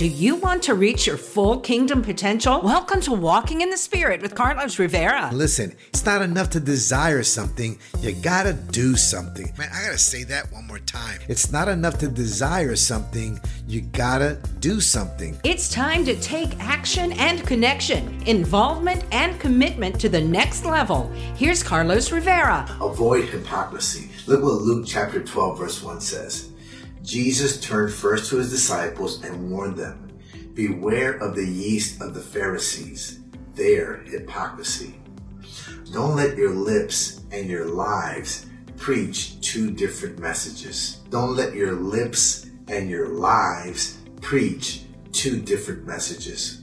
Do you want to reach your full kingdom potential? Welcome to Walking in the Spirit with Carlos Rivera. Listen, it's not enough to desire something, you gotta do something. Man, I gotta say that one more time. It's not enough to desire something, you gotta do something. It's time to take action and connection, involvement and commitment to the next level. Here's Carlos Rivera. Avoid hypocrisy. Look what Luke chapter 12, verse 1 says. Jesus turned first to his disciples and warned them Beware of the yeast of the Pharisees, their hypocrisy. Don't let your lips and your lives preach two different messages. Don't let your lips and your lives preach two different messages.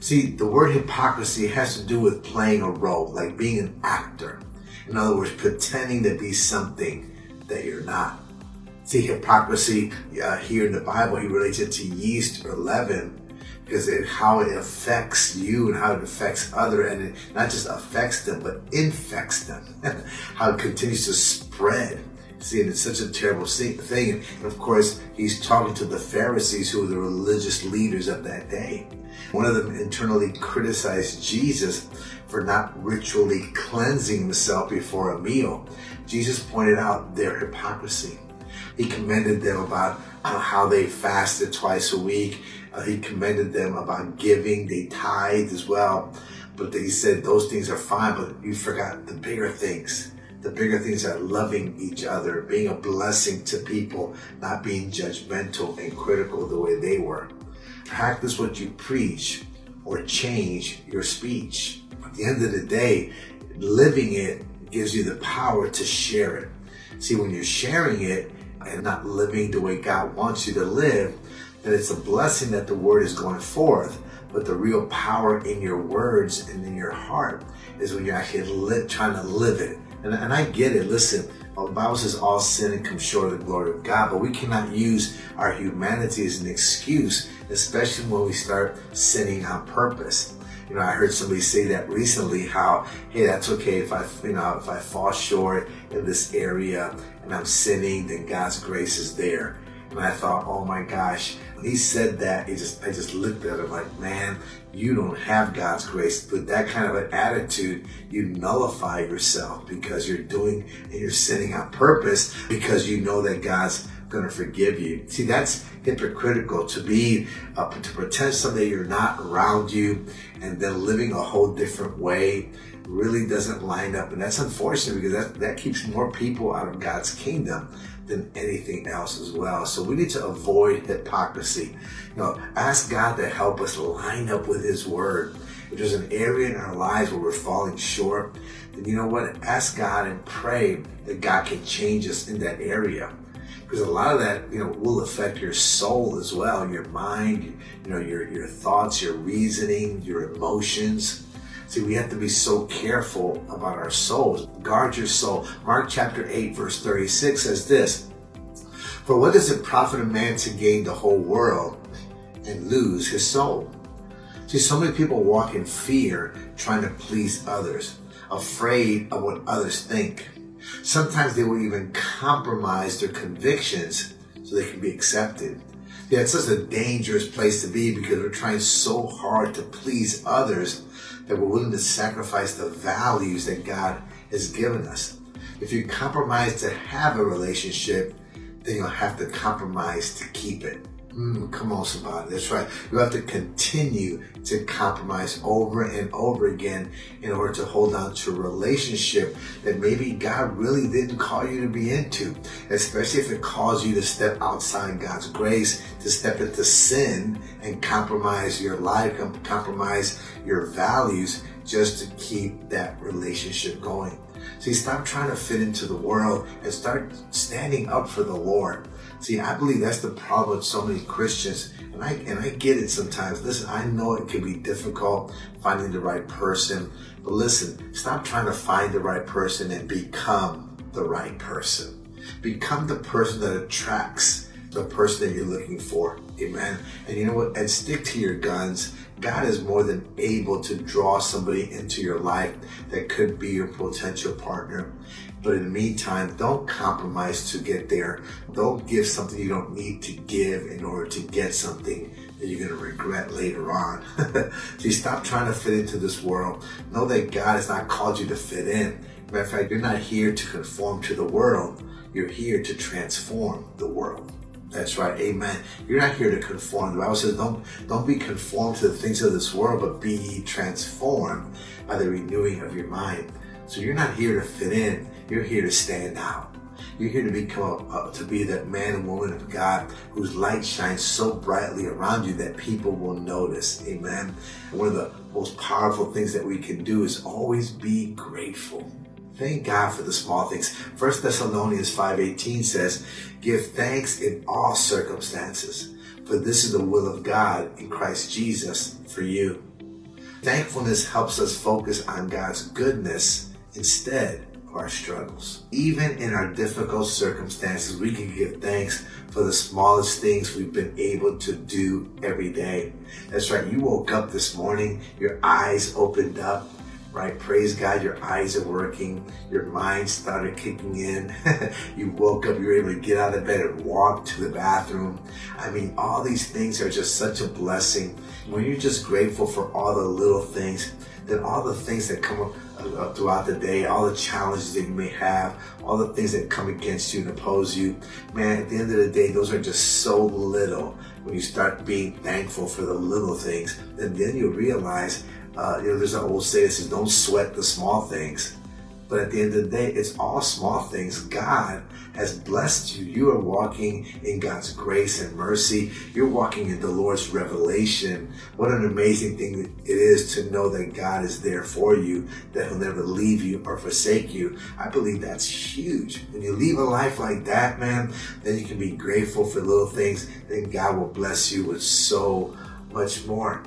See, the word hypocrisy has to do with playing a role, like being an actor. In other words, pretending to be something that you're not see hypocrisy uh, here in the Bible. He relates it to yeast or leaven because it, how it affects you and how it affects other and it not just affects them but infects them. how it continues to spread. See, and it's such a terrible thing. And of course, he's talking to the Pharisees who were the religious leaders of that day. One of them internally criticized Jesus for not ritually cleansing himself before a meal. Jesus pointed out their hypocrisy. He commended them about uh, how they fasted twice a week. Uh, he commended them about giving. They tithed as well. But he said those things are fine, but you forgot the bigger things. The bigger things are loving each other, being a blessing to people, not being judgmental and critical the way they were. Practice what you preach or change your speech. At the end of the day, living it gives you the power to share it. See, when you're sharing it, and not living the way God wants you to live, then it's a blessing that the word is going forth. But the real power in your words and in your heart is when you're actually trying to live it. And, and I get it. Listen, the Bible says all sin and come short of the glory of God, but we cannot use our humanity as an excuse, especially when we start sinning on purpose. You know, I heard somebody say that recently. How hey, that's okay if I, you know, if I fall short in this area and I'm sinning, then God's grace is there. And I thought, oh my gosh, when he said that, he just I just looked at him like, man, you don't have God's grace. With that kind of an attitude, you nullify yourself because you're doing and you're sinning on purpose because you know that God's going to forgive you. See, that's hypocritical to be, uh, to pretend something you're not around you and then living a whole different way really doesn't line up. And that's unfortunate because that, that keeps more people out of God's kingdom than anything else as well. So we need to avoid hypocrisy. You know, ask God to help us line up with His Word. If there's an area in our lives where we're falling short, then you know what? Ask God and pray that God can change us in that area because a lot of that you know will affect your soul as well your mind you know your your thoughts your reasoning your emotions. See we have to be so careful about our souls. Guard your soul. Mark chapter 8 verse 36 says this for what does it profit a man to gain the whole world and lose his soul? See so many people walk in fear trying to please others afraid of what others think Sometimes they will even compromise their convictions so they can be accepted. Yeah, it's such a dangerous place to be because we're trying so hard to please others that we're willing to sacrifice the values that God has given us. If you compromise to have a relationship, then you'll have to compromise to keep it. Mm, come on, somebody. That's right. You have to continue to compromise over and over again in order to hold on to a relationship that maybe God really didn't call you to be into, especially if it calls you to step outside God's grace, to step into sin and compromise your life, compromise your values just to keep that relationship going. See, stop trying to fit into the world and start standing up for the Lord. See, I believe that's the problem with so many Christians, and I and I get it sometimes. Listen, I know it can be difficult finding the right person, but listen, stop trying to find the right person and become the right person. Become the person that attracts the person that you're looking for. Amen. And you know what? And stick to your guns. God is more than able to draw somebody into your life that could be your potential partner. But in the meantime, don't compromise to get there. Don't give something you don't need to give in order to get something that you're going to regret later on. See, stop trying to fit into this world. Know that God has not called you to fit in. Matter of fact, you're not here to conform to the world. You're here to transform the world. That's right. Amen. You're not here to conform. The Bible says don't don't be conformed to the things of this world, but be transformed by the renewing of your mind. So you're not here to fit in. You're here to stand out. You're here to become uh, to be that man and woman of God whose light shines so brightly around you that people will notice. Amen. One of the most powerful things that we can do is always be grateful. Thank God for the small things. First Thessalonians 5:18 says, "Give thanks in all circumstances, for this is the will of God in Christ Jesus for you." Thankfulness helps us focus on God's goodness instead of our struggles. Even in our difficult circumstances, we can give thanks for the smallest things we've been able to do every day. That's right. You woke up this morning, your eyes opened up, right? Praise God, your eyes are working, your mind started kicking in. you woke up, you were able to get out of bed and walk to the bathroom. I mean, all these things are just such a blessing. When you're just grateful for all the little things, then all the things that come up uh, throughout the day, all the challenges that you may have, all the things that come against you and oppose you, man, at the end of the day, those are just so little. When you start being thankful for the little things, and then you realize uh, you know, there's an old saying that says, don't sweat the small things. But at the end of the day, it's all small things. God has blessed you. You are walking in God's grace and mercy. You're walking in the Lord's revelation. What an amazing thing it is to know that God is there for you, that He'll never leave you or forsake you. I believe that's huge. When you leave a life like that, man, then you can be grateful for little things. Then God will bless you with so much more.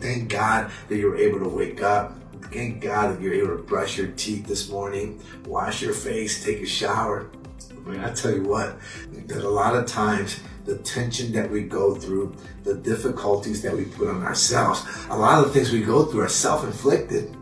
Thank God that you were able to wake up. Thank God that you're able to brush your teeth this morning, wash your face, take a shower. I mean, I tell you what, that a lot of times the tension that we go through, the difficulties that we put on ourselves, a lot of the things we go through are self-inflicted.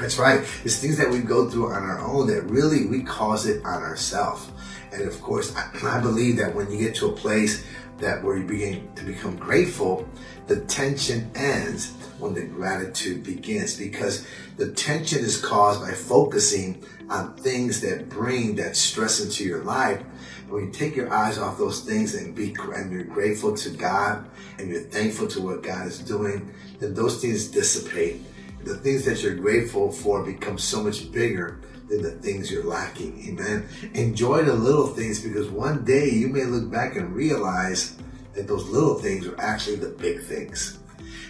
That's right. It's things that we go through on our own that really we cause it on ourselves. And of course, I, I believe that when you get to a place that where you begin to become grateful, the tension ends when the gratitude begins because the tension is caused by focusing on things that bring that stress into your life. But When you take your eyes off those things and be and you're grateful to God and you're thankful to what God is doing, then those things dissipate. The things that you're grateful for become so much bigger than the things you're lacking. Amen. Enjoy the little things because one day you may look back and realize that those little things are actually the big things.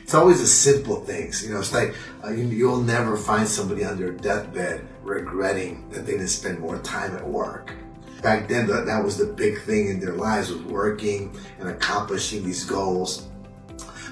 It's always the simple things. You know, it's like uh, you, will never find somebody on their deathbed regretting that they didn't spend more time at work. Back then, that, that was the big thing in their lives was working and accomplishing these goals.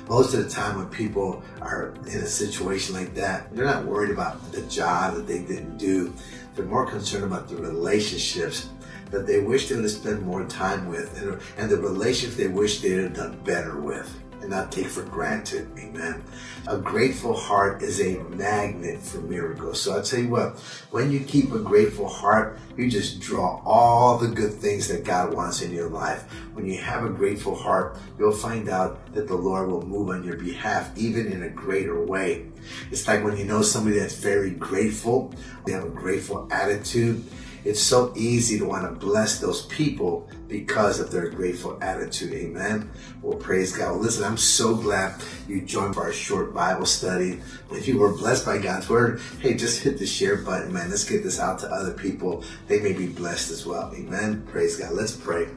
Most of the time when people are in a situation like that, they're not worried about the job that they didn't do. They're more concerned about the relationships that they wish they would have spent more time with and, and the relationships they wish they had done better with and not take for granted. Amen. A grateful heart is a magnet for miracles. So I tell you what, when you keep a grateful heart, you just draw all the good things that God wants in your life. When you have a grateful heart, you'll find out that the Lord will move on your behalf, even in a greater way. It's like when you know somebody that's very grateful, they have a grateful attitude it's so easy to want to bless those people because of their grateful attitude. Amen. Well, praise God. Well, listen, I'm so glad you joined for our short Bible study. If you were blessed by God's word, hey, just hit the share button, man. Let's get this out to other people. They may be blessed as well. Amen. Praise God. Let's pray.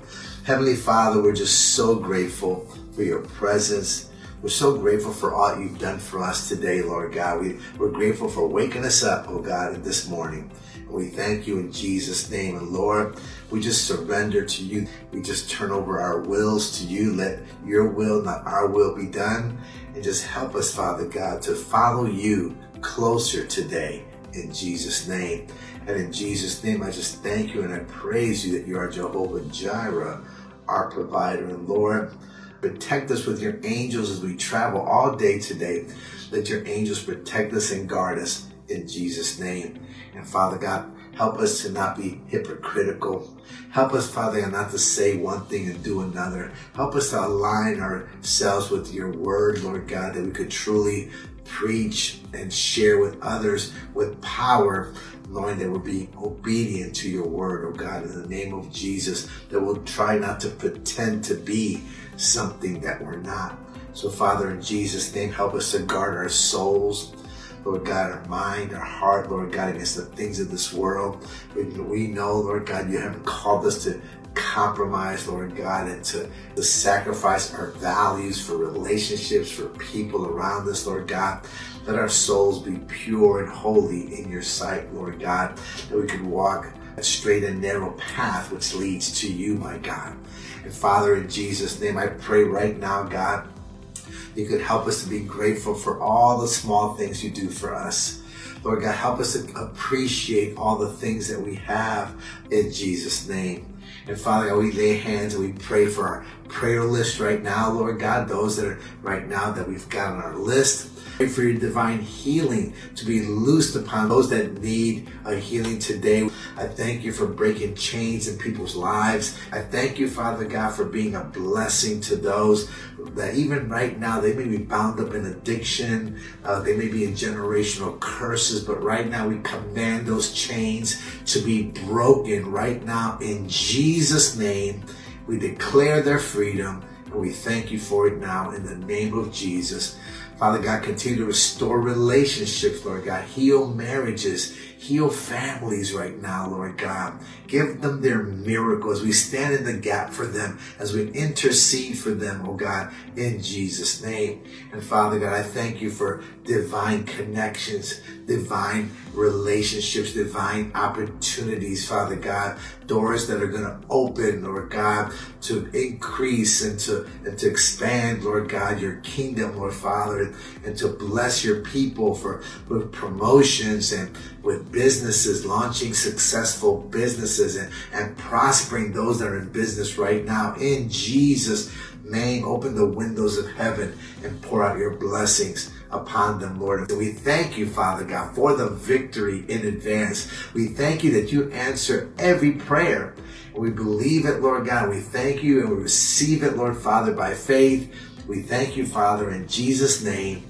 Heavenly Father, we're just so grateful for your presence. We're so grateful for all you've done for us today, Lord God. We, we're grateful for waking us up, oh God, in this morning. We thank you in Jesus' name. And Lord, we just surrender to you. We just turn over our wills to you. Let your will, not our will, be done. And just help us, Father God, to follow you closer today in Jesus' name. And in Jesus' name, I just thank you and I praise you that you are Jehovah Jireh, our provider. And Lord, protect us with your angels as we travel all day today. Let your angels protect us and guard us in Jesus' name. And Father God, Help us to not be hypocritical. Help us, Father God, not to say one thing and do another. Help us to align ourselves with your word, Lord God, that we could truly preach and share with others with power, knowing that we'll be obedient to your word, oh God, in the name of Jesus, that we'll try not to pretend to be something that we're not. So, Father, in Jesus' name, help us to guard our souls. Lord God, our mind, our heart, Lord God, against the things of this world. We, we know, Lord God, you haven't called us to compromise, Lord God, and to, to sacrifice our values for relationships, for people around us, Lord God. Let our souls be pure and holy in your sight, Lord God, that we could walk a straight and narrow path which leads to you, my God. And Father, in Jesus' name, I pray right now, God, you could help us to be grateful for all the small things you do for us. Lord God, help us to appreciate all the things that we have in Jesus' name. And Father God, we lay hands and we pray for our prayer list right now, Lord God, those that are right now that we've got on our list. Pray for your divine healing to be loosed upon those that need a healing today. I thank you for breaking chains in people's lives. I thank you, Father God, for being a blessing to those that even right now they may be bound up in addiction. Uh, they may be in generational curses, but right now we command those chains to be broken right now in Jesus' name. We declare their freedom and we thank you for it now in the name of Jesus. Father God, continue to restore relationships, Lord God. Heal marriages. Heal families right now, Lord God. Give them their miracles. We stand in the gap for them as we intercede for them, oh God, in Jesus' name. And Father God, I thank you for divine connections, divine relationships, divine opportunities, Father God. Doors that are going to open, Lord God, to increase and to, and to expand, Lord God, your kingdom, Lord Father, and to bless your people for with promotions and with businesses, launching successful businesses and, and prospering those that are in business right now. In Jesus' name, open the windows of heaven and pour out your blessings upon them, Lord. We thank you, Father God, for the victory in advance. We thank you that you answer every prayer. We believe it, Lord God. We thank you and we receive it, Lord Father, by faith. We thank you, Father, in Jesus' name.